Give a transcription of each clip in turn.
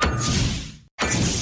you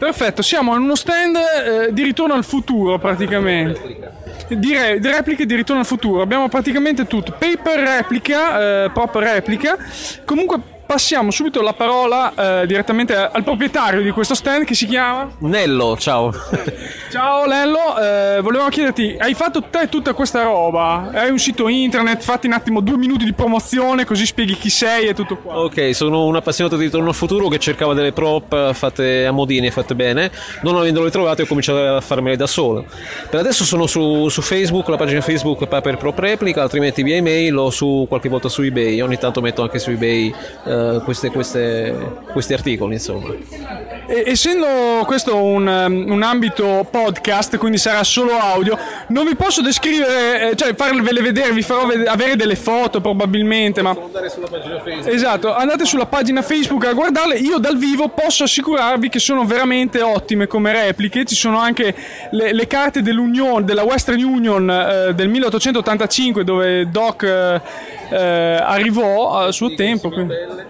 Perfetto, siamo in uno stand eh, di ritorno al futuro praticamente. Di, re- di repliche di ritorno al futuro. Abbiamo praticamente tutto. Paper replica, eh, pop replica. Comunque passiamo subito la parola eh, direttamente al proprietario di questo stand che si chiama Nello, ciao. Ciao Nello, eh, volevamo chiederti, hai fatto te tutta questa roba? Hai un sito internet, fatti un attimo due minuti di promozione così spieghi chi sei e tutto qua. Ok, sono un appassionato di Ritorno al Futuro che cercava delle prop fatte a modine, fatte bene. Non avendole trovate ho cominciato a farmele da solo. Per adesso sono su, su Facebook, la pagina Facebook Paper Prop Replica, altrimenti via email o su, qualche volta su eBay. Ogni tanto metto anche su eBay eh, queste, queste, questi articoli, insomma. Essendo questo un, um, un ambito podcast, quindi sarà solo audio, non vi posso descrivere, eh, cioè farvele vedere, vi farò ved- avere delle foto probabilmente, ma... andare sulla pagina Facebook. Esatto, andate sulla pagina Facebook a guardarle. Io dal vivo posso assicurarvi che sono veramente ottime come repliche. Ci sono anche le, le carte dell'Unione, della Western Union eh, del 1885, dove Doc eh, eh, arrivò a suo tempo. quindi-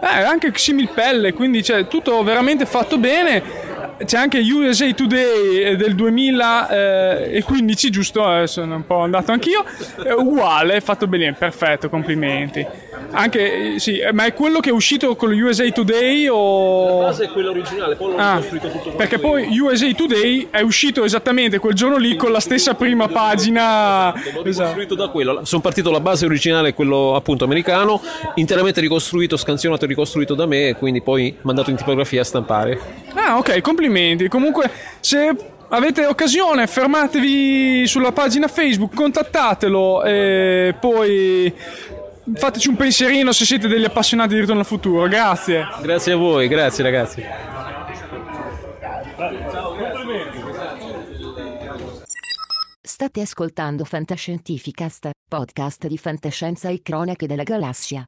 Eh, anche similpelle, quindi c'è tutto veramente fatto bene. C'è anche USA Today del 2015, giusto? Eh, sono un po' andato anch'io. Eh, uguale, fatto bene, perfetto, complimenti. Anche, eh, sì, eh, ma è quello che è uscito con lo USA Today o... base è quella originale, poi l'ho Ah, ricostruito tutto perché io. poi USA Today è uscito esattamente quel giorno lì con la stessa prima pagina. Esatto. da quello. Sono partito la base originale, quello appunto americano, interamente ricostruito, scansionato ricostruito da me, e quindi poi mandato in tipografia a stampare. Ah, ok, complimenti. Comunque, se avete occasione, fermatevi sulla pagina Facebook, contattatelo e poi fateci un pensierino se siete degli appassionati di Ritorno al Futuro. Grazie. Grazie a voi, grazie ragazzi. State ascoltando Fantascientificast, podcast di fantascienza e cronache della galassia.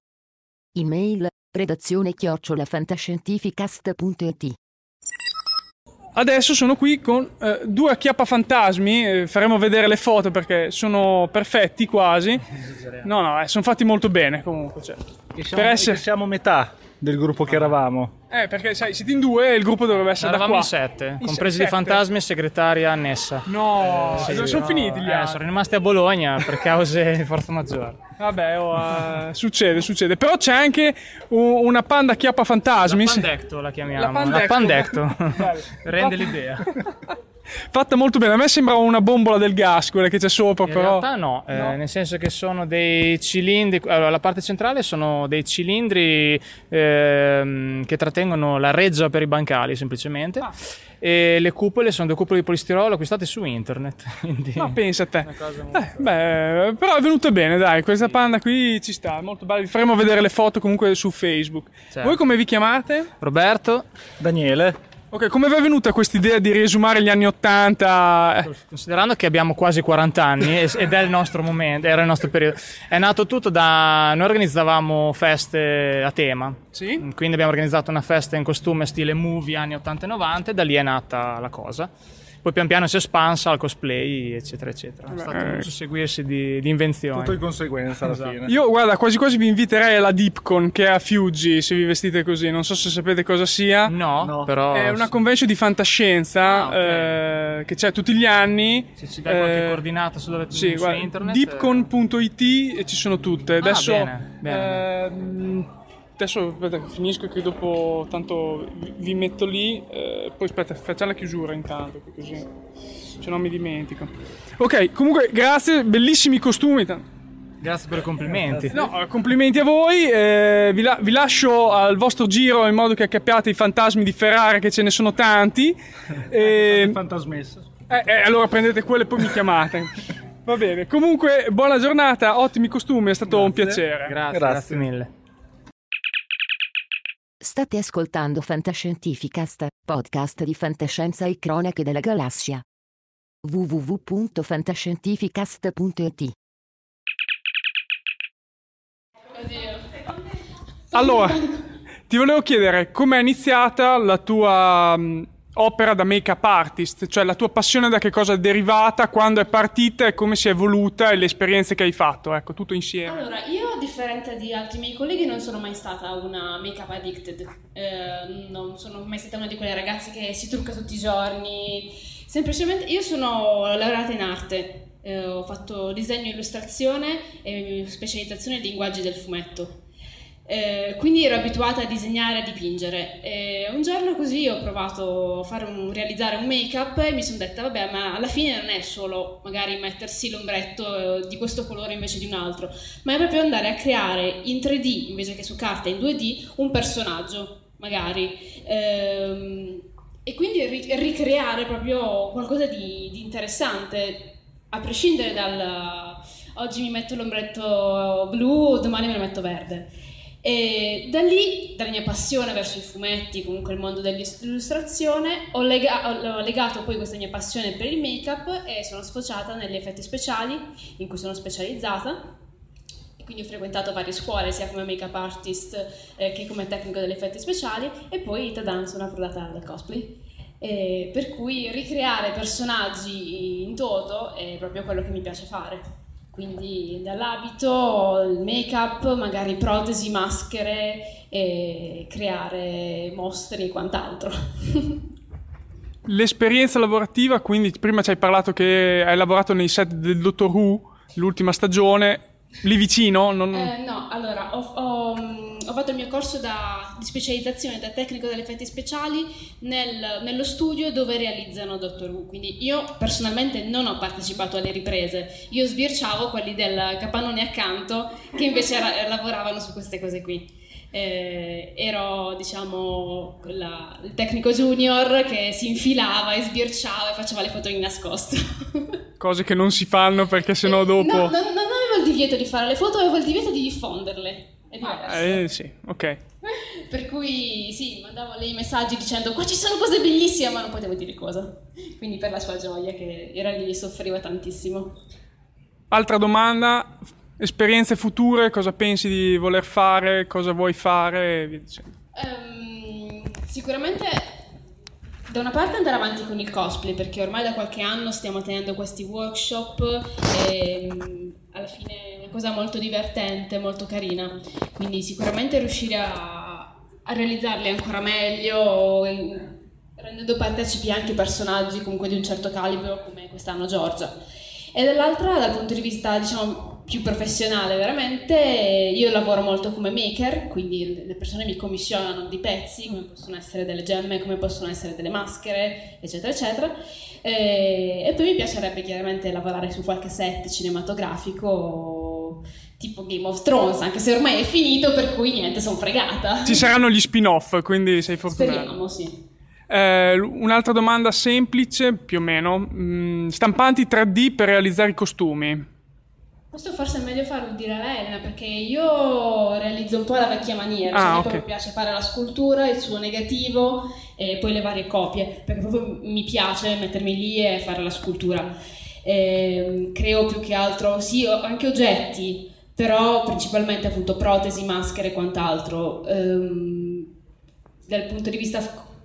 Email, redazione chiocciolafantascientificast.it Adesso sono qui con eh, due acchiappafantasmi, eh, faremo vedere le foto perché sono perfetti quasi. No, no, eh, sono fatti molto bene comunque. Cioè. Che siamo, Per essere- che siamo metà del gruppo che eravamo. Eh, perché sai, siete in due e il gruppo dovrebbe essere Eravamo da in qua. sette, In compresi sette. fantasmi e segretaria annessa. No, Sì, dove sono no, finiti gli eh, altri? sono rimasti a Bologna per cause di forza maggiore. Vabbè, oh, eh, succede, succede. Però c'è anche una panda chiappa fantasmi. La Pandecto la chiamiamo. La La Pandecto. Pandecto. Bello. Rende l'idea. Fatta molto bene. A me sembrava una bombola del gas, quella che c'è sopra, In però. realtà no, eh, No. nel senso che sono dei cilindri, allora la parte centrale sono dei cilindri ehm, che trattengono la reggia per i bancali semplicemente Ah. e le cupole sono due cupole di polistirolo acquistate su internet. Quindi Ma pensa a te. una cosa molto- Eh, beh, però è venuta bene, dai. Questa panda qui ci sta, molto bella. Vi faremo vedere le foto comunque su Facebook. Certo. Voi come vi chiamate? Roberto, Daniele, Ok, come vi è venuta questa idea di riesumare gli anni 80? considerando che abbiamo quasi 40 anni ed è il nostro momento, era il nostro periodo, è nato tutto da... noi organizzavamo feste a tema, Sì? quindi abbiamo organizzato una festa in costume stile movie anni 80 e 90 e da lì è nata la cosa. Poi pian piano si è espansa al cosplay, eccetera, eccetera. È stato Eh. un susseguirsi di, di invenzioni. tutto di conseguenza alla Esatto. fine. Io, guarda, quasi quasi vi inviterei alla Deepcon che è a Fiuggi, se vi vestite così. Non so se sapete cosa sia. No, No. però... È una convention di fantascienza Ah, ok. eh, che c'è tutti gli anni. Se ci dai qualche Eh, coordinata su dove Sì, su guarda, internet... deepcon.it e ci sono tutte. Adesso, bene, bene. ehm, adesso aspetta, finisco che dopo tanto vi- metto lì. eh, poi aspetta, facciamo la chiusura intanto, così se no mi dimentico. Ok, comunque grazie, bellissimi costumi. Grazie per i complimenti. No, eh, complimenti a voi. eh, vi, la- vi lascio al vostro giro in modo che capiate i fantasmi di Ferrari, che ce ne sono tanti. E, Fantasmesso. eh, eh, allora prendete quello e poi mi chiamate. Va bene. Comunque, buona giornata, ottimi costumi, è stato un piacere. Grazie, Grazie. grazie mille. State ascoltando Fantascientificast, podcast di fantascienza e cronache della galassia. www.fantascientificast.it Allora, ti volevo chiedere com'è iniziata la tua mh, opera da make-up artist, cioè la tua passione da che cosa è derivata, quando è partita e come si è evoluta e le esperienze che hai fatto, ecco, tutto insieme. Allora, io a differenza di altri miei colleghi non sono mai stata una make-up addicted, Eh, non sono mai stata una di quelle ragazze che si trucca tutti i giorni, semplicemente io sono laureata in arte, Eh, ho fatto disegno illustrazione e specializzazione in linguaggi del fumetto. Eh, quindi ero abituata a disegnare e a dipingere. E un giorno così ho provato a un- realizzare un make-up e mi sono detta, vabbè, ma alla fine non è solo magari mettersi l'ombretto eh, di questo colore invece di un altro, ma è proprio andare a creare in 3D invece che su carta in 2D un personaggio, magari. Ehm, e quindi ri- ricreare proprio qualcosa di, di interessante, a prescindere dal oggi mi metto l'ombretto blu, domani me lo metto verde. E da lì, dalla mia passione verso i fumetti, comunque il mondo dell'illustrazione, ho, lega- ho legato poi questa mia passione per il make-up e sono sfociata negli effetti speciali in cui sono specializzata. E quindi ho frequentato varie scuole, sia come make-up artist eh, che come tecnico degli effetti speciali, e poi Tadan sono approdata al cosplay. Eh, per cui ricreare personaggi in toto è proprio quello che mi piace fare. Quindi dall'abito, il make-up, magari protesi, maschere e creare mostri e quant'altro. L'esperienza lavorativa, quindi prima ci hai parlato che hai lavorato nei set del Dottor Who, l'ultima stagione, lì vicino? Non... Eh, no, allora ho, ho, mm, ho fatto il mio corso da- di specializzazione da tecnico degli effetti speciali nel- nello studio dove realizzano Doctor Who. Quindi io personalmente non ho partecipato alle riprese, io sbirciavo quelli del capannone accanto che invece era- lavoravano su queste cose qui. Eh, ero diciamo la- il tecnico junior che si infilava e sbirciava e faceva le foto di nascosto. Cose che non si fanno perché sennò dopo... No, non, non avevo il divieto di fare le foto, avevo il divieto di diffonderle. È diverso. Eh sì, ok. per cui sì, mandavo lei messaggi dicendo qua ci sono cose bellissime, ma non potevo dire cosa. Quindi per la sua gioia che era lì soffriva tantissimo. Altra domanda, esperienze future, cosa pensi di voler fare, cosa vuoi fare e via dicendo. Um, sicuramente da una parte andare avanti con il cosplay perché ormai da qualche anno stiamo tenendo questi workshop e um, alla fine è una cosa molto divertente, molto carina, quindi sicuramente riuscire a, a realizzarli ancora meglio rendendo partecipi anche personaggi comunque di un certo calibro come quest'anno Giorgia. E dall'altra, dal punto di vista diciamo più professionale veramente, io lavoro molto come maker, quindi le persone mi commissionano dei pezzi, come possono essere delle gemme, come possono essere delle maschere, eccetera, eccetera. E, e poi mi piacerebbe chiaramente lavorare su qualche set cinematografico tipo Game of Thrones, anche se ormai è finito, per cui niente, sono fregata. Ci saranno gli spin-off, quindi sei fortunato. Speriamo, sì. Eh, un'altra domanda semplice, più o meno. Mm, stampanti 3D per realizzare i costumi. Questo forse è meglio farlo dire a Elena perché io realizzo un po' la vecchia maniera, Ah, cioè ok. mi piace fare la scultura, il suo negativo e poi le varie copie, perché proprio mi piace mettermi lì e fare la scultura. Ehm, creo più che altro, sì, anche oggetti, però principalmente appunto protesi, maschere e quant'altro. Ehm, dal punto di vista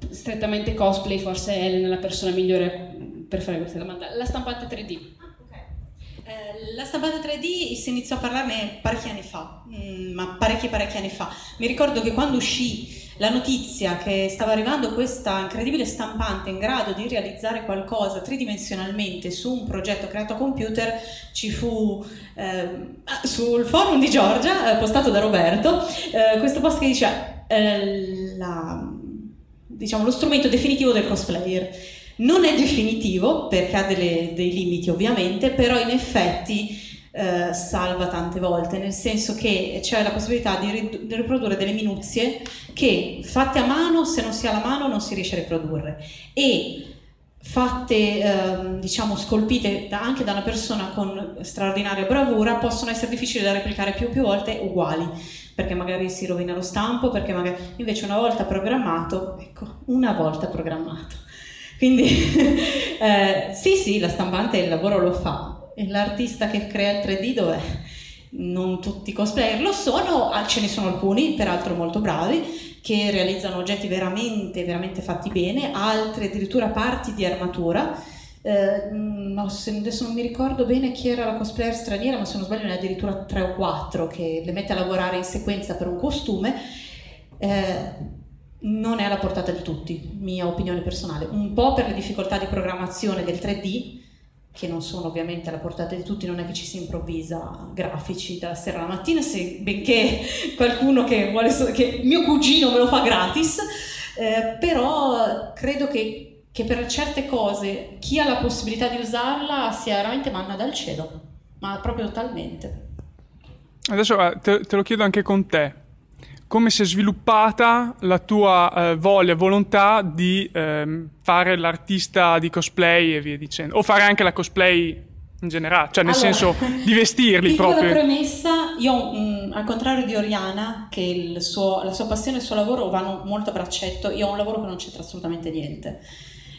strettamente cosplay, forse Elena è la persona migliore per fare questa domanda. La stampante 3D. Eh, La stampante 3D si iniziò a parlarne parecchi anni fa, mm, ma parecchi parecchi anni fa. Mi ricordo che quando uscì la notizia che stava arrivando questa incredibile stampante in grado di realizzare qualcosa tridimensionalmente su un progetto creato a computer, ci fu ah, sul forum di Giorgia, eh, postato da Roberto, eh, questo post che diceva eh, la- diciamo, lo strumento definitivo del cosplayer. Non è definitivo perché ha delle- dei limiti ovviamente, però in effetti eh, salva tante volte, nel senso che c'è la possibilità di, rid- di riprodurre delle minuzie che fatte a mano, se non si ha la mano non si riesce a riprodurre e fatte, ehm, diciamo, scolpite da- anche da una persona con straordinaria bravura possono essere difficili da replicare più più volte uguali perché magari si rovina lo stampo, perché magari invece una volta programmato, ecco, una volta programmato. Quindi eh, sì, sì, la stampante il lavoro lo fa. E l'artista che crea il 3D dov'è? Non tutti i cosplayer lo sono, ah, ce ne sono alcuni, peraltro molto bravi, che realizzano oggetti veramente, veramente fatti bene, altri addirittura parti di armatura. Eh, no, se- adesso non mi ricordo bene chi era la cosplayer straniera, ma se non sbaglio ne ha addirittura tre o quattro che le mette a lavorare in sequenza per un costume. Eh, non è alla portata di tutti, mia opinione personale, un po' per le difficoltà di programmazione del 3D, che non sono ovviamente alla portata di tutti, non è che ci si improvvisa grafici dalla sera alla mattina, se benché qualcuno che vuole, che mio cugino me lo fa gratis, eh, però credo che, che per certe cose chi ha la possibilità di usarla sia veramente manna dal cielo, ma proprio totalmente. Adesso te, te lo chiedo anche con te. Come si è sviluppata la tua eh, voglia, volontà di ehm, fare l'artista di cosplay e via dicendo? O fare anche la cosplay in generale, cioè nel Allora, senso di vestirli proprio. premessa, io mm, al contrario di Oriana, che il suo- la sua passione e il suo lavoro vanno molto a braccetto, io ho un lavoro che non c'entra assolutamente niente.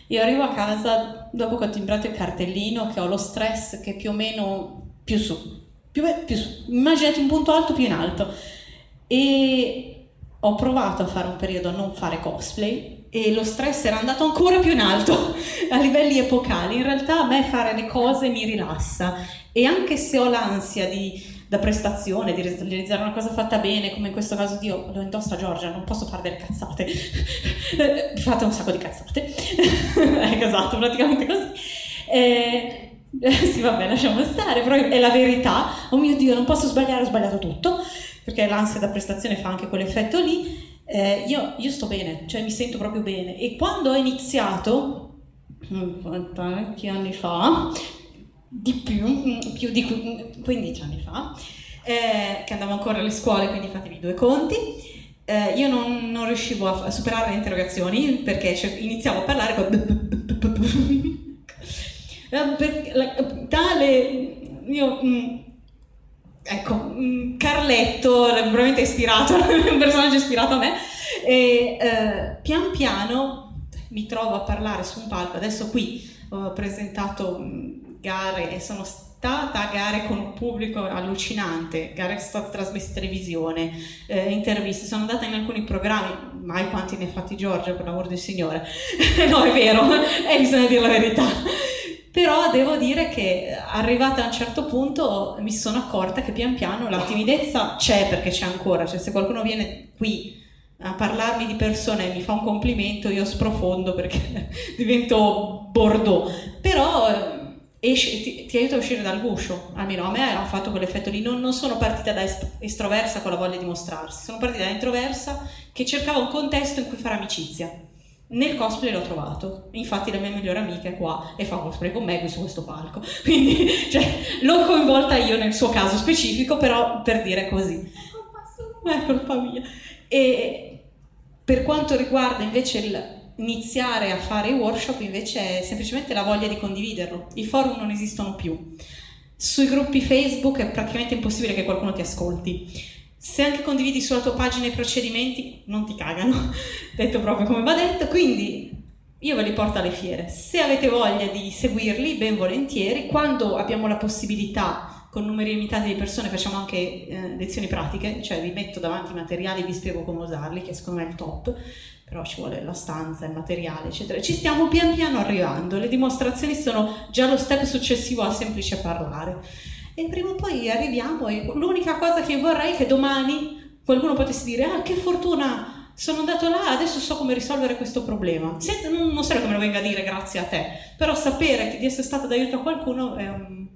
Io arrivo a casa dopo che ho timbrato il cartellino, che ho lo stress che più o meno più su, più, più su. immaginati un punto alto più in alto. E ho provato a fare un periodo a non fare cosplay e lo stress era andato ancora più in alto a livelli epocali. In realtà a me fare le cose mi rilassa e anche se ho l'ansia di, da prestazione, di realizzare una cosa fatta bene, come in questo caso Dio lo indosso a Giorgia, non posso fare delle cazzate, fate un sacco di cazzate, ecco esatto, praticamente così. Eh, sì, vabbè, lasciamo stare, però è la verità. Oh mio Dio, non posso sbagliare, ho sbagliato tutto, perché l'ansia da prestazione fa anche quell'effetto lì. Eh, io, io sto bene, cioè mi sento proprio bene. E quando ho iniziato, mm, parecchi anni fa, di più, mm, più di qu- 15 anni fa, eh, che andavo ancora alle scuole, quindi fatevi due conti. eh, io non, non riuscivo a, a superare le interrogazioni perché cioè, iniziavo a parlare con Eh, tale io mm, ecco mm, Carletto è probabilmente ispirato un personaggio ispirato a me. E eh, pian piano mi trovo a parlare su un palco, adesso qui ho presentato mh, gare e sono stata a gare con un pubblico allucinante, gare che sono state trasmesse in televisione, eh, interviste, sono andata in alcuni programmi, mai quanti ne ha fatti Giorgio per l'amor del Signore, no è vero, e bisogna dire la verità, però devo dire che arrivata a un certo punto mi sono accorta che pian piano la timidezza c'è perché c'è ancora, cioè se qualcuno viene qui a parlarmi di persone e mi fa un complimento io sprofondo perché divento bordeaux, però eh, esci, ti, ti, aiuta a uscire dal guscio, almeno a me ha fatto quell'effetto lì, non, non sono partita da estroversa con la voglia di mostrarsi, sono partita da introversa che cercava un contesto in cui fare amicizia. Nel cosplay l'ho trovato, infatti la mia migliore amica è qua e fa cosplay con me qui su questo palco, quindi cioè, l'ho coinvolta io nel suo caso specifico, però per dire così. È colpa mia. E per quanto riguarda invece il, iniziare a fare i workshop invece è semplicemente la voglia di condividerlo. I forum non esistono più. Sui gruppi Facebook è praticamente impossibile che qualcuno ti ascolti. Se anche condividi sulla tua pagina i procedimenti, non ti cagano, detto proprio come va detto, quindi io ve li porto alle fiere. Se avete voglia di seguirli, ben volentieri. Quando abbiamo la possibilità, con numeri limitati di persone, facciamo anche eh, lezioni pratiche, cioè vi metto davanti i materiali e vi spiego come usarli, che secondo me è il top però ci vuole la stanza, il materiale, eccetera. Ci stiamo pian piano arrivando, le dimostrazioni sono già lo step successivo al semplice parlare. E prima o poi arriviamo e l'unica cosa che vorrei è che domani qualcuno potesse dire ah che fortuna, sono andato là, adesso so come risolvere questo problema. Senza, non, non serve che me lo venga a dire grazie a te, però sapere che di essere stato d'aiuto a qualcuno è un,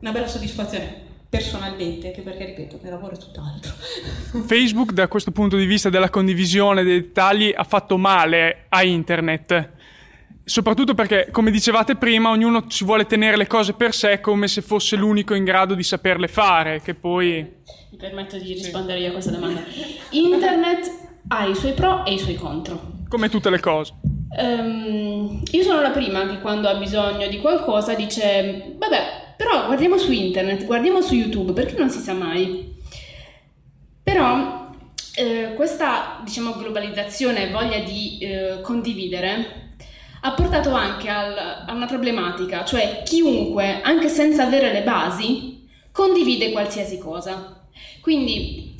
una bella soddisfazione personalmente, anche perché ripeto, il lavoro è tutt'altro. Facebook da questo punto di vista della condivisione dei dettagli ha fatto male a internet. Soprattutto perché, come dicevate prima, ognuno ci vuole tenere le cose per sé come se fosse l'unico in grado di saperle fare, che poi... Mi permetto di rispondere io a questa domanda. Internet ha i suoi pro e i suoi contro. Come tutte le cose. Um, io sono la prima che quando ha bisogno di qualcosa dice, vabbè, però guardiamo su internet, guardiamo su YouTube, perché non si sa mai. Però eh, questa diciamo, globalizzazione e voglia di eh, condividere ha portato anche al, a una problematica, cioè chiunque, anche senza avere le basi, condivide qualsiasi cosa. Quindi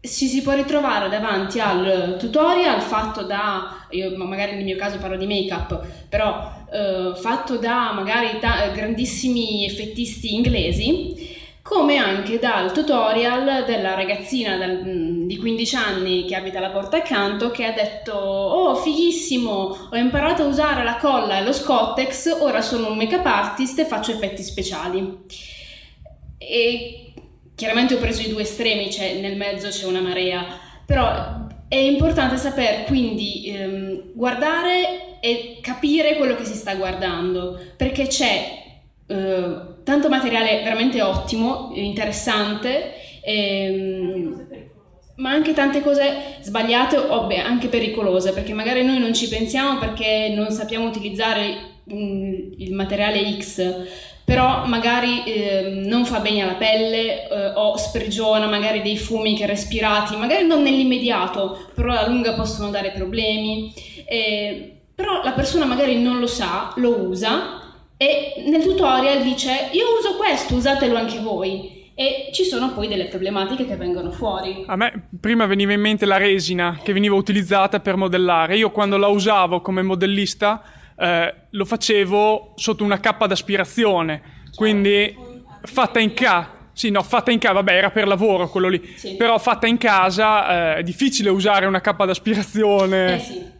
ci si può ritrovare davanti al tutorial fatto da, io magari nel mio caso parlo di make-up, però eh, fatto da magari ta- grandissimi effettisti inglesi, come anche dal tutorial della ragazzina mm, di 15 anni che abita alla porta accanto che ha detto oh fighissimo ho imparato a usare la colla e lo scottex ora sono un make-up artist e faccio effetti speciali. E chiaramente ho preso i due estremi, cioè nel mezzo c'è una marea, però è importante saper quindi ehm, guardare e capire quello che si sta guardando, perché c'è eh, tanto materiale veramente ottimo, interessante, ehm, ma anche tante cose sbagliate o beh, anche pericolose, perché magari noi non ci pensiamo perché non sappiamo utilizzare mm, il materiale X però magari eh, non fa bene alla pelle eh, o sprigiona magari dei fumi che respirati, magari non nell'immediato, però alla lunga possono dare problemi. Eh, però la persona magari non lo sa, lo usa e nel tutorial dice io uso questo, usatelo anche voi. E ci sono poi delle problematiche che vengono fuori. A me prima veniva in mente la resina che veniva utilizzata per modellare. Io quando la usavo come modellista eh, lo facevo sotto una cappa d'aspirazione, quindi fatta in casa. Sì, no, fatta in casa, vabbè, era per lavoro quello lì. Sì. Però fatta in casa eh, è difficile usare una cappa d'aspirazione. Eh sì.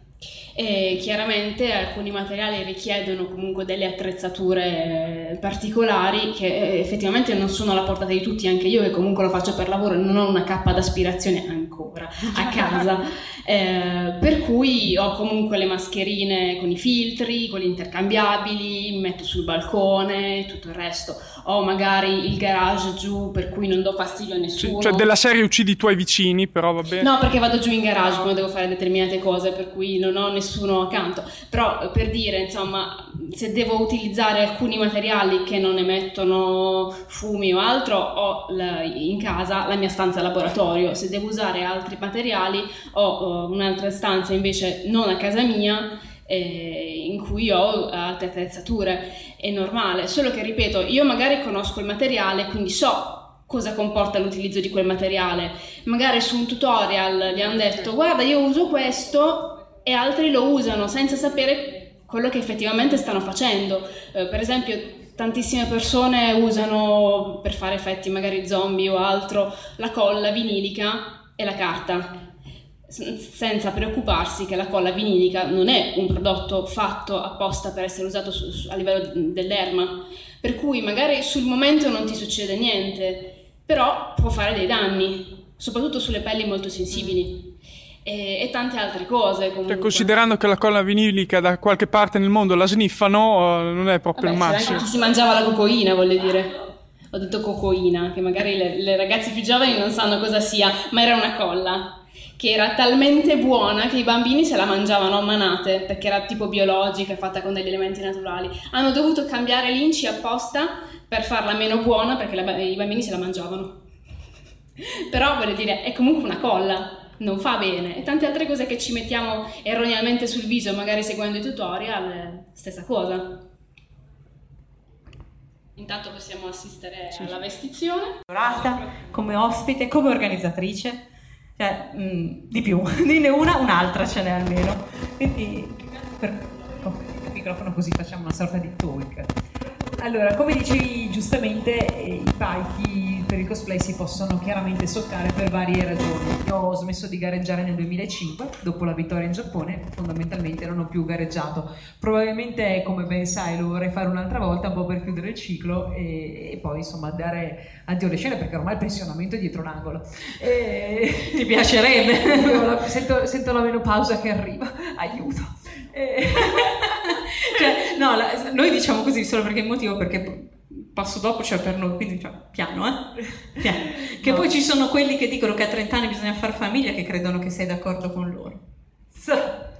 E chiaramente alcuni materiali richiedono comunque delle attrezzature eh, particolari che eh, effettivamente non sono alla portata di tutti, anche io che comunque lo faccio per lavoro non ho una cappa d'aspirazione ancora a casa. Eh, per cui ho comunque le mascherine con i filtri, con gli intercambiabili, mi metto sul balcone, e tutto il resto. Ho magari il garage giù per cui non do fastidio a nessuno. Cioè della serie uccidi i tuoi vicini, però va bene. No, perché vado giù in garage quando devo fare determinate cose, per cui non ho nessuno accanto. Però per dire, insomma, se devo utilizzare alcuni materiali che non emettono fumi o altro, ho in casa la mia stanza laboratorio. Se devo usare altri materiali, ho ho un'altra stanza invece non a casa mia eh, in cui ho altre attrezzature, è normale, solo che ripeto, io magari conosco il materiale, quindi so cosa comporta l'utilizzo di quel materiale. Magari su un tutorial gli hanno detto guarda io uso questo e altri lo usano senza sapere quello che effettivamente stanno facendo. Eh, per esempio tantissime persone usano per fare effetti magari zombie o altro la colla vinilica e la carta senza preoccuparsi che la colla vinilica non è un prodotto fatto apposta per essere usato su, su, a livello dell'erma, per cui magari sul momento non ti succede niente, però può fare dei danni, soprattutto sulle pelli molto sensibili. E, e tante altre cose. Cioè, considerando che la colla vinilica da qualche parte nel mondo la sniffano, eh, non è proprio Vabbè, il massimo. Anche chi si mangiava la cocoina, voglio dire. Ho detto cocoina, che magari le, le ragazze più giovani non sanno cosa sia, ma era una colla che era talmente buona che i bambini se la mangiavano a manate perché era tipo biologica, fatta con degli elementi naturali. Hanno dovuto cambiare l'inci apposta per farla meno buona perché la, i bambini se la mangiavano. Però voglio dire, è comunque una colla, non fa bene. E tante altre cose che ci mettiamo erroneamente sul viso, magari seguendo i tutorial, stessa cosa. Intanto possiamo assistere alla vestizione. Come ospite, come organizzatrice cioè, mh, mm, di più, dine una, un'altra ce n'è almeno. Quindi, per, con il microfono così facciamo una sorta di talk. Allora, come dicevi giustamente, eh, i palchi per il cosplay si possono chiaramente soccare per varie ragioni. Io ho smesso di gareggiare nel 2005, dopo la vittoria in Giappone, fondamentalmente non ho più gareggiato. Probabilmente, come ben sai, lo vorrei fare un'altra volta, un po' per chiudere il ciclo e, e poi insomma dare addio alle scene perché ormai il pensionamento è dietro l'angolo. E... Ti piacerebbe? sento, sento la menopausa che arriva, aiuto. E... cioè, no, la, noi diciamo così solo perché il motivo perché passo dopo cioè per noi, quindi cioè, piano, eh? Piano. Che no. poi ci sono quelli che dicono che a 30 anni bisogna fare famiglia che credono che sei d'accordo con loro.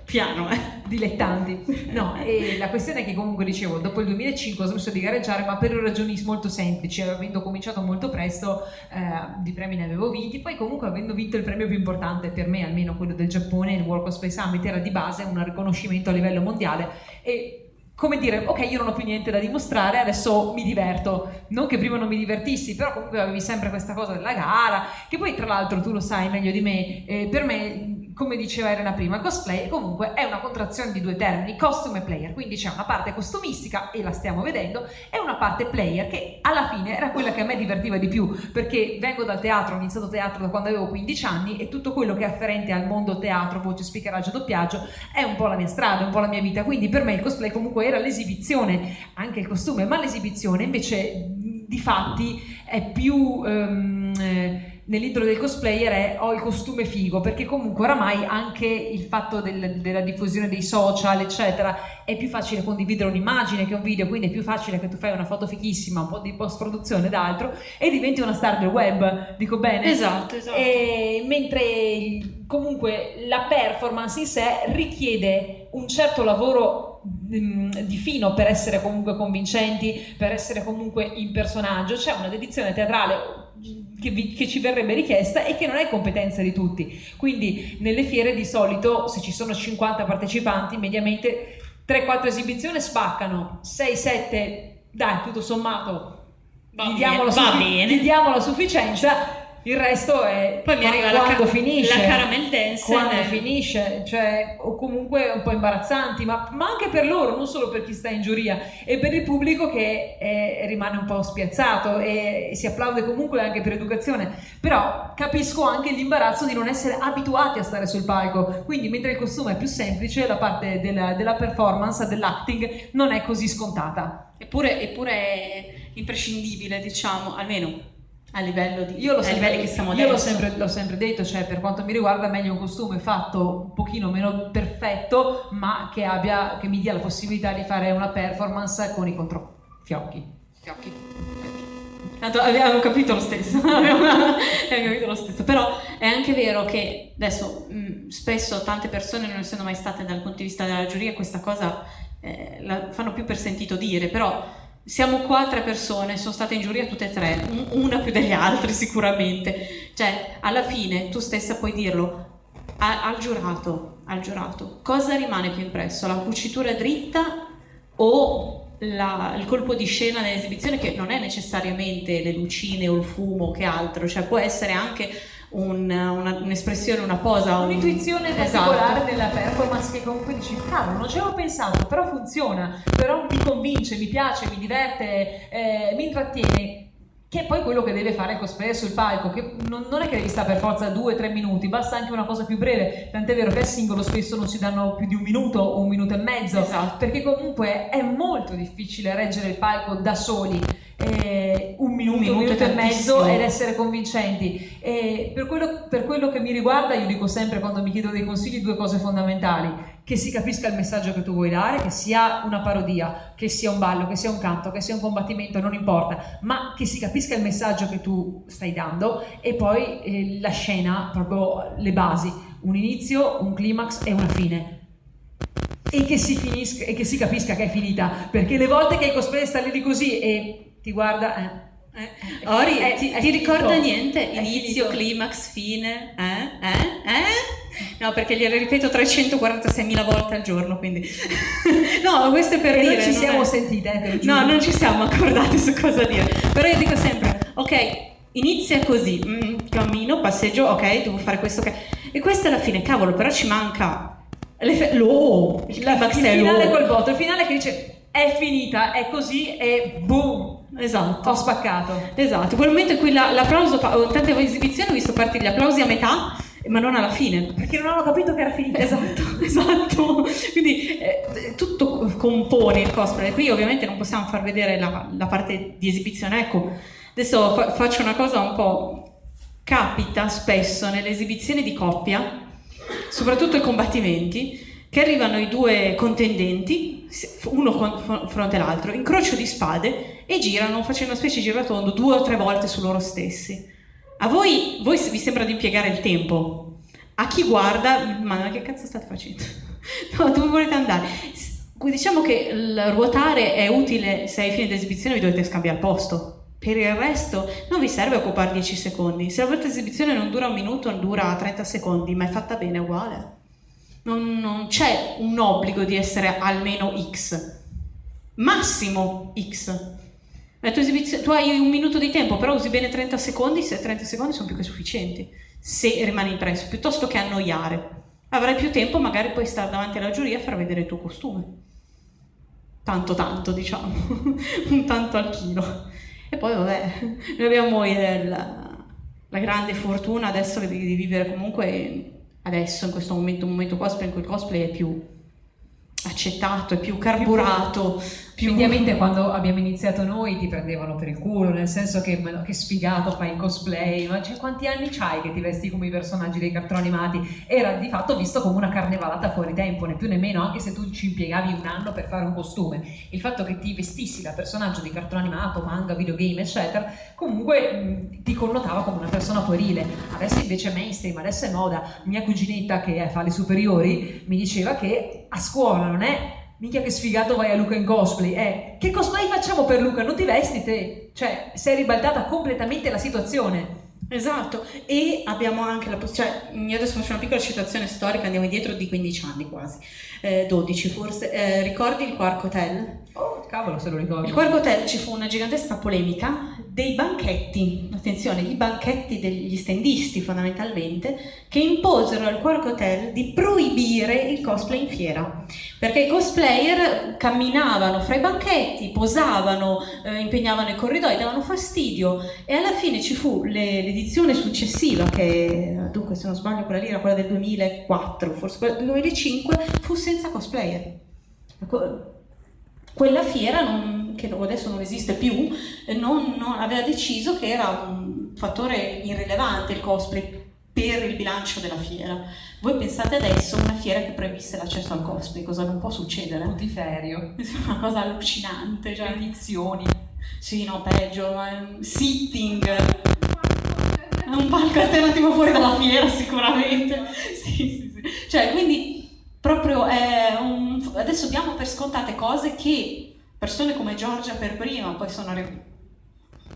Piano, eh? Dilettanti. No, e la questione è che comunque dicevo, dopo il 2005 ho smesso di gareggiare, ma per ragioni molto semplici, avendo cominciato molto presto, eh, di premi ne avevo vinti, poi comunque avendo vinto il premio più importante per me, almeno quello del Giappone, il World Cosplay Summit, era di base un riconoscimento a livello mondiale e come dire, ok, io non ho più niente da dimostrare, adesso mi diverto. Non che prima non mi divertissi, però comunque avevi sempre questa cosa della gara, che poi tra l'altro tu lo sai meglio di me, eh, per me come diceva Elena prima, cosplay comunque è una contrazione di due termini, costume e player, quindi c'è una parte costumistica e la stiamo vedendo e una parte player che alla fine era quella che a me divertiva di più perché vengo dal teatro, ho iniziato teatro da quando avevo 15 anni e tutto quello che è afferente al mondo teatro, voce, speakeraggio, doppiaggio è un po' la mia strada, un po' la mia vita, quindi per me il cosplay comunque era l'esibizione, anche il costume, ma l'esibizione invece di fatti è più... Um, nell'intro del cosplayer è ho il costume figo, perché comunque oramai anche il fatto del, della diffusione dei social, eccetera, è più facile condividere un'immagine che un video, quindi è più facile che tu fai una foto fichissima, un po' di post-produzione ed altro, e diventi una star del web, dico bene? Esatto, esatto. E, mentre comunque la performance in sé richiede un certo lavoro mm, di fino per essere comunque convincenti, per essere comunque in personaggio, c'è una dedizione teatrale che, vi, che, ci verrebbe richiesta e che non è competenza di tutti. Quindi nelle fiere di solito se ci sono 50 partecipanti, mediamente 3-4 esibizioni spaccano, 6-7, dai, tutto sommato, va gli, diamo bene, gli diamo la sufficienza il resto è poi mi arriva quando la, finisce, la caramel dance quando finisce, cioè, o comunque un po' imbarazzanti, ma, ma, anche per loro, non solo per chi sta in giuria, e per il pubblico che è, rimane un po' spiazzato e, e si applaude comunque anche per educazione. Però capisco anche l'imbarazzo di non essere abituati a stare sul palco, quindi mentre il costume è più semplice, la parte della, della performance, dell'acting, non è così scontata. Eppure, eppure è imprescindibile, diciamo, almeno a livello di io, l'ho sempre, che siamo io l'ho sempre, l'ho sempre, detto, cioè per quanto mi riguarda meglio un costume fatto un pochino meno perfetto, ma che, abbia, che mi dia la possibilità di fare una performance con i controfiocchi. Fiocchi. Tanto abbiamo capito lo stesso, abbiamo capito lo stesso, però è anche vero che adesso mh, spesso tante persone non essendo mai state dal punto di vista della giuria questa cosa eh, la fanno più per sentito dire, però siamo qua tre persone, sono state in giuria tutte e tre, una più degli altri sicuramente. Cioè, alla fine tu stessa puoi dirlo, a- al giurato, al giurato, cosa rimane più impresso? La cucitura dritta o la- il colpo di scena nell'esibizione che non è necessariamente le lucine o il fumo che altro, cioè può essere anche un- una- un'espressione, una posa, un- Un'intuizione Esatto. particolare della performance che comunque dici, cavolo, non ci avevo pensato, però funziona, però mi convince, mi piace, mi diverte, eh, mi intrattiene. Che è poi quello che deve fare il cosplayer sul palco, che non, non è che devi stare per forza due o tre minuti, basta anche una cosa più breve. Tant'è vero che al singolo spesso non ci danno più di un minuto o un minuto e mezzo, Esatto. perché comunque è molto difficile reggere il palco da soli. Eh, un minuto, un minuto minuto, e mezzo ed essere convincenti. E per, quello, per quello che mi riguarda, io dico sempre quando mi chiedo dei consigli due cose fondamentali: che si capisca il messaggio che tu vuoi dare, che sia una parodia, che sia un ballo, che sia un canto, che sia un combattimento, non importa, ma che si capisca il messaggio che tu stai dando e poi eh, la scena, proprio le basi, un inizio, un climax e una fine. E che si finisca e che si capisca che è finita, perché le volte che il cosplayer sta lì così e ti guarda, eh, Eh, Ori, È- ti, è ti ricorda niente? Inizio, climax, fine? Eh? Eh? Eh? No, perché glielo ripeto 346.000 volte al giorno, quindi... no, questo è per E dire... noi ci non siamo è- sentite, eh. No, non ci siamo accordati su cosa dire. Però io dico sempre, ok, inizia così, mm, cammino, passeggio, ok, devo fare questo, ok. E questa è la fine, cavolo, però ci manca... l'efe- L'o, il il climax è finale l'o. col voto, il finale che dice è finita, è così e boom, Esatto. ho spaccato. Esatto, quel momento in cui la- l'applauso, ho tante esibizioni ho visto partire gli applausi a metà, ma non alla fine. Perché non hanno capito che era finita. Esatto, esatto. Quindi eh, tutto compone il cosplay. Qui ovviamente non possiamo far vedere la, la parte di esibizione. Ecco, adesso fa- faccio una cosa un po'... Capita spesso nelle esibizioni di coppia, soprattutto i combattimenti, che arrivano i due contendenti, uno fronte all'altro, incrocio di spade e girano facendo una specie di giratondo due o tre volte su loro stessi. A voi, voi vi sembra di impiegare il tempo. A chi guarda, ma che cazzo state facendo? No, dove volete andare? Diciamo che il ruotare è utile se ai fini d'esibizione vi dovete scambiare posto. Per il resto non vi serve occupare 10 secondi. Se la vostra esibizione non dura un minuto, dura 30 secondi, ma è fatta bene uguale. Non, non c'è un obbligo di essere almeno X. Massimo X. Esibizione- tu hai un minuto di tempo, però usi bene 30 secondi, se 30 secondi sono più che sufficienti, se rimani impresso, piuttosto che annoiare. Avrai più tempo, magari puoi stare davanti alla giuria e far vedere il tuo costume. Tanto tanto, diciamo, un tanto al chilo. E poi vabbè, noi abbiamo il- la, la grande fortuna adesso di, di vivere comunque adesso in questo momento, un momento cosplay in cui il cosplay è più accettato, è più carburato, più Ovviamente quando abbiamo iniziato noi ti prendevano per il culo, nel senso che, che sfigato fai il cosplay, ma cioè, quanti anni c'hai che ti vesti come i personaggi dei cartoni animati? Era di fatto visto come una carnevalata fuori tempo, né più né meno, anche se tu ci impiegavi un anno per fare un costume. Il fatto che ti vestissi da personaggio di cartone animato, manga, videogame, eccetera, comunque mh, ti connotava come una persona puerile. Adesso invece è mainstream, adesso è moda. Mia cuginetta che fa le superiori mi diceva che a scuola non è Minchia che sfigato vai a Luca in cosplay, eh, che cosplay facciamo per Luca? Non ti vesti te? Cioè, sei ribaltata completamente la situazione. Esatto, e abbiamo anche la possibilità, cioè, io adesso faccio una piccola citazione storica, andiamo indietro di 15 anni quasi, eh, 12 forse, Eh, ricordi il Quark Hotel? Oh, cavolo se lo ricordo. Il Quark Hotel ci fu una gigantesca polemica dei banchetti, attenzione, i banchetti degli stendisti fondamentalmente, che imposero al Quark Hotel di proibire il cosplay in fiera, perché i cosplayer camminavano fra i banchetti, posavano, eh, impegnavano i corridoi, davano fastidio e alla fine ci fu le- l'edizione successiva che, dunque se non sbaglio quella lì era quella del 2004, forse quella del 2005, fu senza cosplayer. Quella fiera, non- che adesso non esiste più, eh, non, non- aveva deciso che era un fattore irrilevante il cosplay per il bilancio della fiera. Voi pensate adesso a una fiera che proibisse l'accesso al cosplay, cosa non può succedere? Putiferio. È una cosa allucinante, cioè, Edizioni. sì, no, peggio, sitting. È un palco alternativo fuori dalla fiera, sicuramente. Sì, sì, sì. Cioè, quindi proprio è un... adesso diamo per scontate cose che persone come Giorgia per prima, poi sono arri-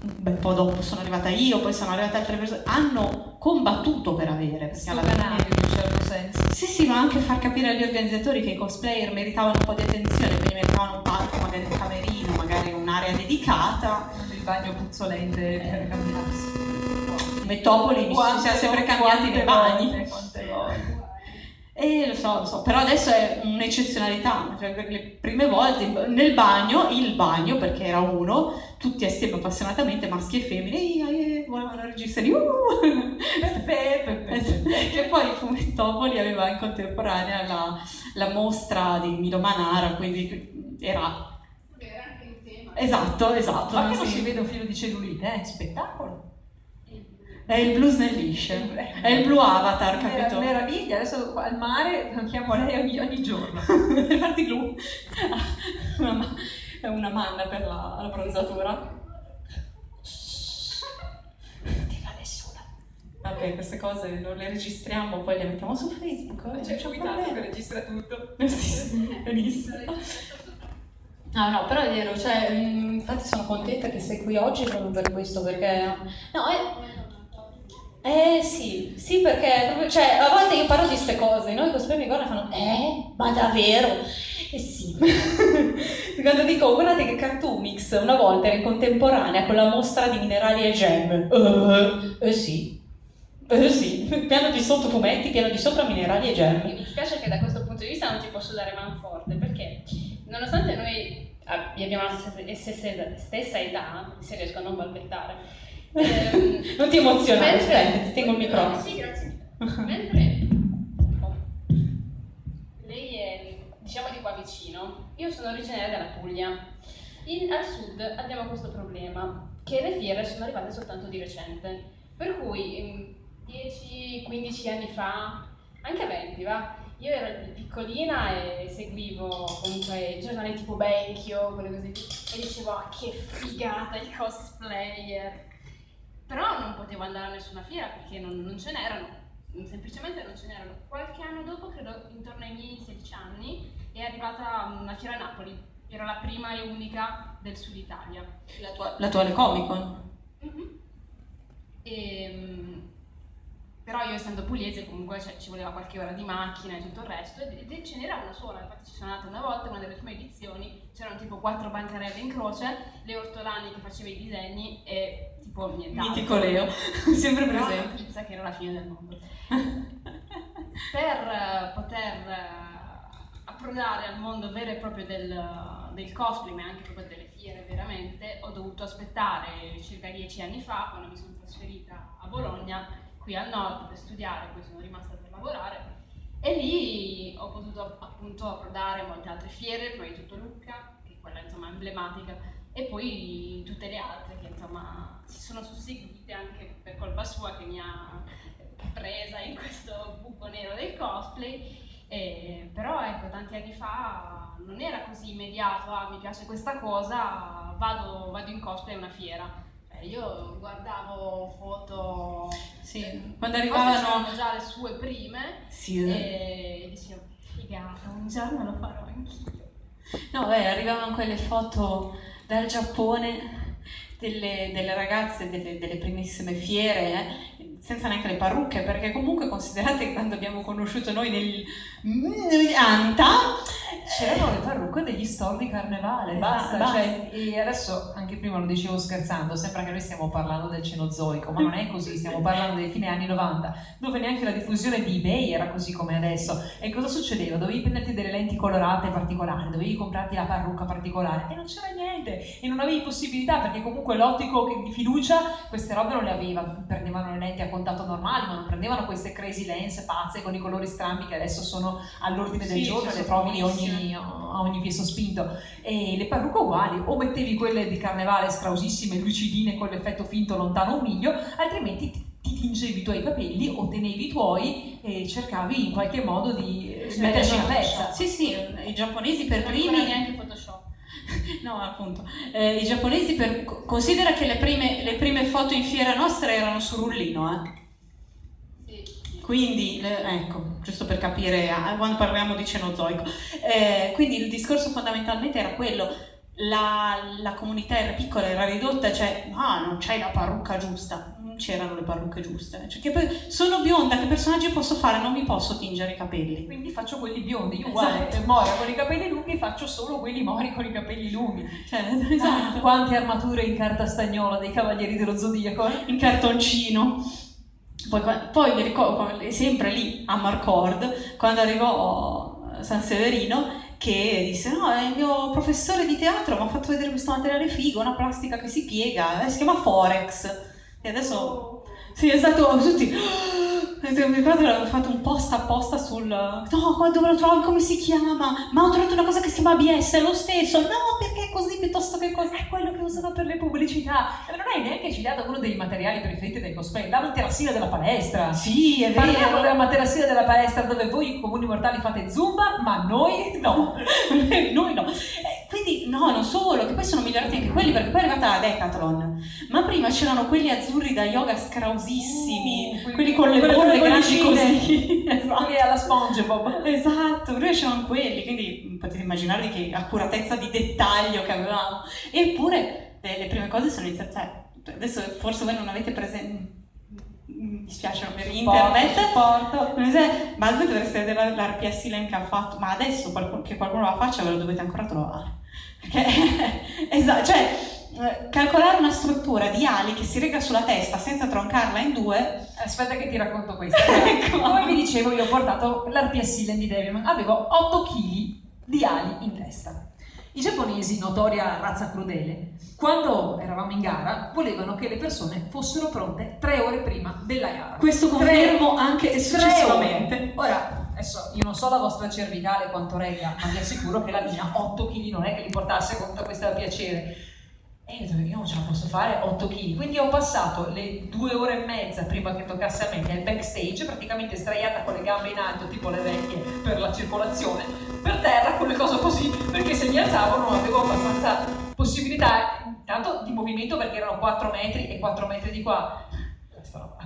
un bel po' dopo sono arrivata io, poi sono arrivate altre persone, hanno combattuto per avere, perché alla fine... in un certo senso. Sì, sì, ma anche far capire agli organizzatori che i cosplayer meritavano un po' di attenzione, quindi meritavano un palco, magari un camerino, magari un'area dedicata. Il bagno puzzolente per cambiarsi. Mettopoli ci siamo sempre cambiati nei bagni. volte, quante volte. Eh, lo so, lo so, però adesso è un'eccezionalità, cioè per le prime volte nel bagno, il bagno, perché era uno, tutti assieme appassionatamente, maschi e femmine, e, e, volevano registrare, uh! che poi Fumettopoli aveva in contemporanea la, la mostra di Milo Manara, quindi era... Esatto, esatto. Ma che non si vede un filo di cellulite, eh? Spettacolo. È il blu snellisce, è il blu avatar, capito? Mer- meraviglia, adesso al mare lo chiamo lei ogni, ogni giorno. per farti blu. Una È una manna per la, la bronzatura. Vabbè, queste cose non le registriamo, poi le mettiamo su Facebook. eh, C'è non un problema. che registra tutto. Sì, sì, benissimo. No, no, però è vero, cioè, infatti sono contenta che sei qui oggi proprio per questo, perché... No, è... Eh sì, sì perché proprio, cioè, a volte io parlo di queste cose, noi cosplay mi guardano e fanno Eh? Ma davvero? Eh sì. Quando dico guardate che Cartoomix una volta era in contemporanea con la mostra di minerali e gem. Eh, eh sì. Eh sì, piano di sotto fumetti, piano di sopra minerali e gem. Mi dispiace che da questo punto di vista non ti posso dare manforte perché nonostante noi ab- abbiamo la stessa- stessa età, se riesco a non balbettare, ehm, Non ti emozionare, mentre- aspetta, ti tengo il microfono. Sì, grazie. Mentre oh, lei è diciamo di qua vicino, io sono originaria della Puglia. In- al sud abbiamo questo problema che le fiere sono arrivate soltanto di recente, per cui ehm, 10-15 anni fa, anche 20 va, io ero piccolina e seguivo comunque i giornali tipo Benchio, quelle cose lì, e dicevo "Ah, che figata il cosplayer. Però non potevo andare a nessuna fiera perché non, non ce n'erano, semplicemente non ce n'erano. Qualche anno dopo, credo intorno ai miei 16 anni, è arrivata una fiera a Napoli, era la prima e unica del sud Italia. L'attuale Comic Con. Mhm. Ehm, però io essendo pugliese comunque cioè, ci voleva qualche ora di macchina e tutto il resto ed, ed ce n'era una sola, infatti ci sono andata una volta, una delle prime edizioni, c'erano tipo quattro bancarelle in croce, le ortolani che faceva i disegni e tipo nient'altro. Mitico Leo, sempre Però presente. una pizza che era la fine del mondo. per eh, poter eh, approdare al mondo vero e proprio del, del cosplay, ma anche proprio delle fiere veramente, ho dovuto aspettare circa dieci anni fa, quando mi sono trasferita a Bologna, qui al nord per studiare, poi sono rimasta per lavorare. E lì ho potuto appunto approdare molte altre fiere, di tutto Lucca, che è quella insomma emblematica, e poi tutte le altre che insomma si sono susseguite anche per colpa sua che mi ha presa in questo buco nero del cosplay. Eh, però ecco, tanti anni fa non era così immediato, ah, mi piace questa cosa, vado, vado in cosplay a una fiera. Eh, io guardavo foto, Sì, eh, quando arrivavano- già le sue prime Sì. e dicevo, figata, un giorno lo farò anch'io. No, beh, arrivavano quelle foto dal Giappone delle, delle ragazze delle, delle primissime fiere, eh, senza neanche le parrucche, perché comunque considerate che quando abbiamo conosciuto noi nel 90 C'erano le parrucche degli store di carnevale, basta. basta. cioè, e adesso, anche prima lo dicevo scherzando, sembra che noi stiamo parlando del Cenozoico, ma non è così, stiamo parlando dei fine anni 90, dove neanche la diffusione di eBay era così come adesso. E cosa succedeva? Dovevi prenderti delle lenti colorate particolari, dovevi comprarti la parrucca particolare e non c'era niente e non avevi possibilità perché comunque l'ottico di fiducia queste robe non le aveva, prendevano le lenti a contatto normali, ma non prendevano queste crazy lens pazze con i colori strambi che adesso sono all'ordine del Sì, giorno le trovi ogni, a ogni piè sospinto. E le parrucche uguali, o mettevi quelle di carnevale strausissime, lucidine con l'effetto finto lontano un miglio, altrimenti ti, ti tingevi i tuoi capelli o tenevi i tuoi e cercavi in qualche modo di metterci una pezza. Sì, sì, i giapponesi per primi... No, appunto. Eh, I giapponesi per... Considera che le prime, le prime foto in fiera nostre erano su rullino, eh. Quindi, ecco, giusto per capire ah, quando parliamo di Cenozoico. Eh, quindi il discorso fondamentalmente era quello. La, la comunità era piccola, era ridotta, cioè, ah, non c'hai la parrucca giusta. Non c'erano le parrucche giuste. Cioè, che poi sono bionda, che personaggi posso fare? Non mi posso tingere i capelli. Quindi faccio quelli biondi, io uguale, esatto. Mora con i capelli lunghi, faccio solo quelli mori con i capelli lunghi. Cioè, esatto. Ah, quante armature in carta stagnola dei Cavalieri dello Zodiaco. In cartoncino. Poi, poi mi ricordo, sempre lì a Marcord, quando arrivò a San Severino, che disse no il mio professore di teatro mi ha fatto vedere questo materiale figo una plastica che si piega eh, si chiama Forex. E adesso sì è stato tutti mio padre aveva fatto un post apposta sul no dove lo trovi come si chiama? Ma ho trovato una cosa che si chiama ABS è lo stesso. No così piuttosto che cosa è quello che usano per le pubblicità. E non hai neanche citato uno dei materiali preferiti del cosplay la materassina della palestra. Sì è vero. Parliamo della materassina della palestra dove voi comuni mortali fate zumba ma noi no. Noi no. Eh, quindi no non solo che poi sono migliorati anche quelli perché poi è arrivata la Decathlon. Ma prima c'erano quelli azzurri da yoga scrausissimi uh, quelli, quelli con le bolle le grandi così. Esatto. quelli alla SpongeBob. Esatto noi c'erano quelli quindi potete immaginare che accuratezza di dettaglio che avevamo. Eppure le, prime cose sono iniziate cioè, adesso forse voi non avete presente mi dispiace non per internet. supporto. ma voi dovreste vedere l'RPS che ha fatto ma adesso che qualcuno la faccia ve lo dovete ancora trovare esatto cioè eh, calcolare una struttura di ali che si rega sulla testa senza troncarla in due. Aspetta che ti racconto questo. ecco. Come vi dicevo, io ho portato l'RPS di Devilman, avevo 8 kg di ali in testa. I giapponesi, notoria razza crudele, quando eravamo in gara volevano che le persone fossero pronte tre ore prima della gara. Questo confermo tre, anche successivamente. Adesso io non so la vostra cervicale quanto regga, ma vi assicuro che la mia 8 kg non è che li portasse con tutta questa piacere. E io io non ce la posso fare 8 kg quindi ho passato le due ore e mezza prima che toccasse a me nel backstage praticamente sdraiata con le gambe in alto tipo le vecchie per la circolazione per terra con le cose così perché se mi alzavo non avevo abbastanza possibilità intanto di movimento perché erano 4 metri e 4 metri di qua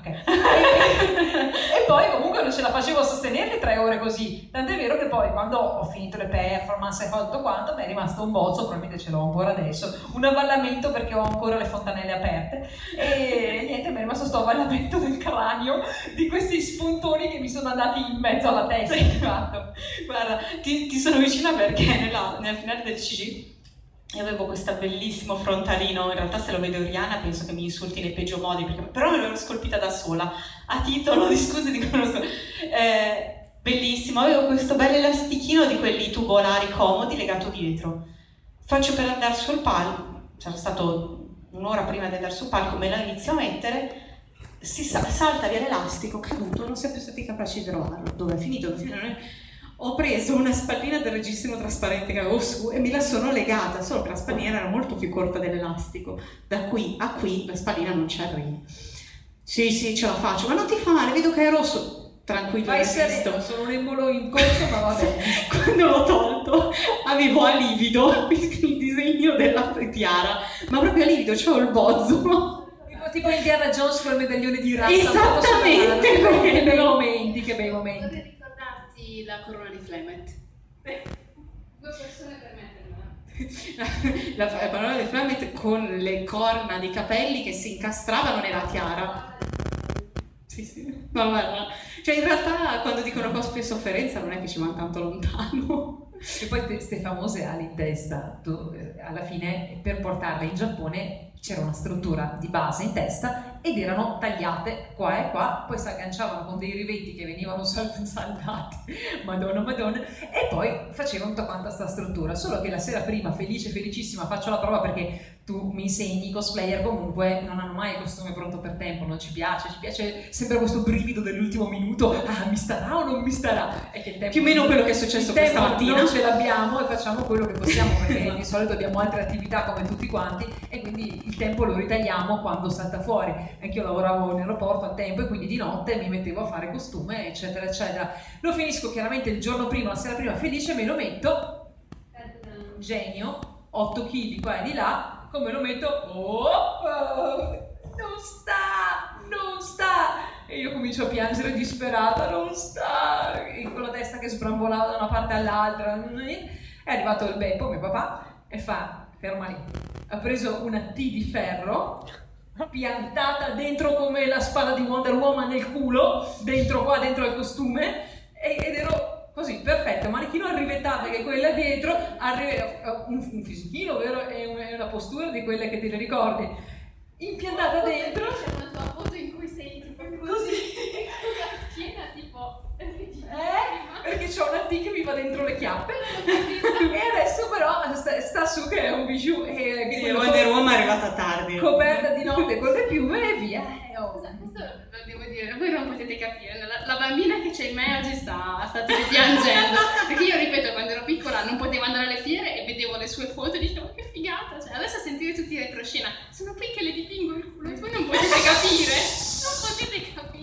Okay. e poi comunque non ce la facevo a sostenerli tre ore così. Tant'è vero che poi quando ho finito le performance e fatto quanto, mi è rimasto un bozzo, probabilmente ce l'ho ancora adesso, un avvallamento perché ho ancora le fontanelle aperte. E niente, mi è rimasto sto avvallamento del cranio di questi spuntoni che mi sono andati in mezzo alla testa. Guarda, ti, ti, sono vicina perché nella, nella finale del CG io avevo questo bellissimo frontalino, in realtà se lo vedo Oriana penso che mi insulti nei peggio modi, perché, però me l'ero scolpita da sola, a titolo di scuse di conosco. Eh, bellissimo, avevo questo bel elastichino di quelli tubolari comodi legato dietro. Faccio per andare sul palco, c'era stato un'ora prima di andare sul palco, me la inizio a mettere, si salta via l'elastico, caduto, non siamo più stati capaci di trovarlo. Dove è finito? Dove è finito? Ho preso una spallina del registro trasparente che avevo su e me la sono legata, solo che la spallina era molto più corta dell'elastico. Da qui a qui la spallina non ci arriva. Sì, sì, ce la faccio, ma non ti fa male, vedo che è rosso. Tranquillo, Vai sereno, sono un embolo in corso, ma va bene. Quando l'ho tolto avevo a livido il disegno della tiara, ma proprio a livido, c'ho il bozzo tipo Indiana Jones con il medaglione di razza. Esattamente, che bei momenti, che bei momenti la corona di Flemet. Due persone per metterla. La, la parola di Flemet con le corna di capelli che si incastravano nella tiara. Sì, sì. No, guarda. Cioè, in realtà, quando dicono cosplay e sofferenza, non è che ci vanno tanto lontano. E poi queste famose ali in testa, tu, alla fine, per portarle in Giappone c'era una struttura di base in testa ed erano tagliate qua e qua, poi si agganciavano con dei rivetti che venivano saldati, madonna madonna, e poi facevano tutta quanta sta struttura, solo che la sera prima, felice, felicissima, faccio la prova perché tu mi insegni, i cosplayer comunque non hanno mai il costume pronto per tempo, non ci piace, ci piace sempre questo brivido dell'ultimo minuto, ah mi starà o non mi starà? È che il tempo Più o meno quello che è successo questa mattina. Non ce l'abbiamo e facciamo quello che possiamo perché di solito abbiamo altre attività come tutti quanti e quindi il tempo lo ritagliamo quando salta fuori. Anch'io lavoravo in aeroporto a tempo e quindi di notte mi mettevo a fare costume eccetera eccetera. Lo finisco chiaramente il giorno prima, la sera prima felice, me lo metto, genio, 8 kg qua e di là, come lo metto, oh, oh, non sta, non sta. E io comincio a piangere disperata, non sta, con la testa che sbrambolava da una parte all'altra. È arrivato il Beppo, mio papà, e fa, ferma lì. Ha preso una T di ferro, piantata dentro come la spada di Wonder Woman nel culo, dentro qua, dentro al costume, ed ero così, perfetto, manichino arrivettata che quella dietro, arri- un, un fisichino, vero? E una postura di quelle che te le ricordi. Impiantata dentro. C'è una tua foto in cui sei tipo così, con la schiena tipo... Eh? Perché c'ho una T che mi va dentro le chiappe e adesso però sta, sta su che è un bijou e Sì, Wonder Woman è arrivata tardi. coperta di notte con le piume e via. Eh, oh. Questo lo devo dire, voi non potete capire, la, la bambina che c'è in me oggi sta, sta piangendo, perché io ripeto, quando ero piccola non potevo andare alle fiere e vedevo le sue foto e dicevo che figata, cioè adesso a sentire tutti i retroscena, sono qui che le dipingo il culo e voi non potete capire, non potete capire.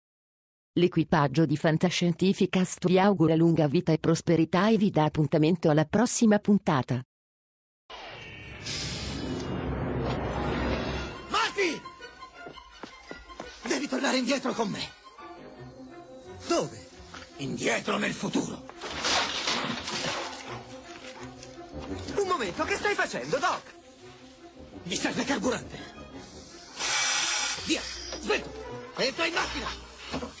L'equipaggio di Fantascientificast vi augura lunga vita e prosperità e vi dà appuntamento alla prossima puntata. Marty! Devi tornare indietro con me. Dove? Indietro nel futuro. Un momento, che stai facendo, Doc? Mi serve carburante. Via, svelto. Entra in macchina.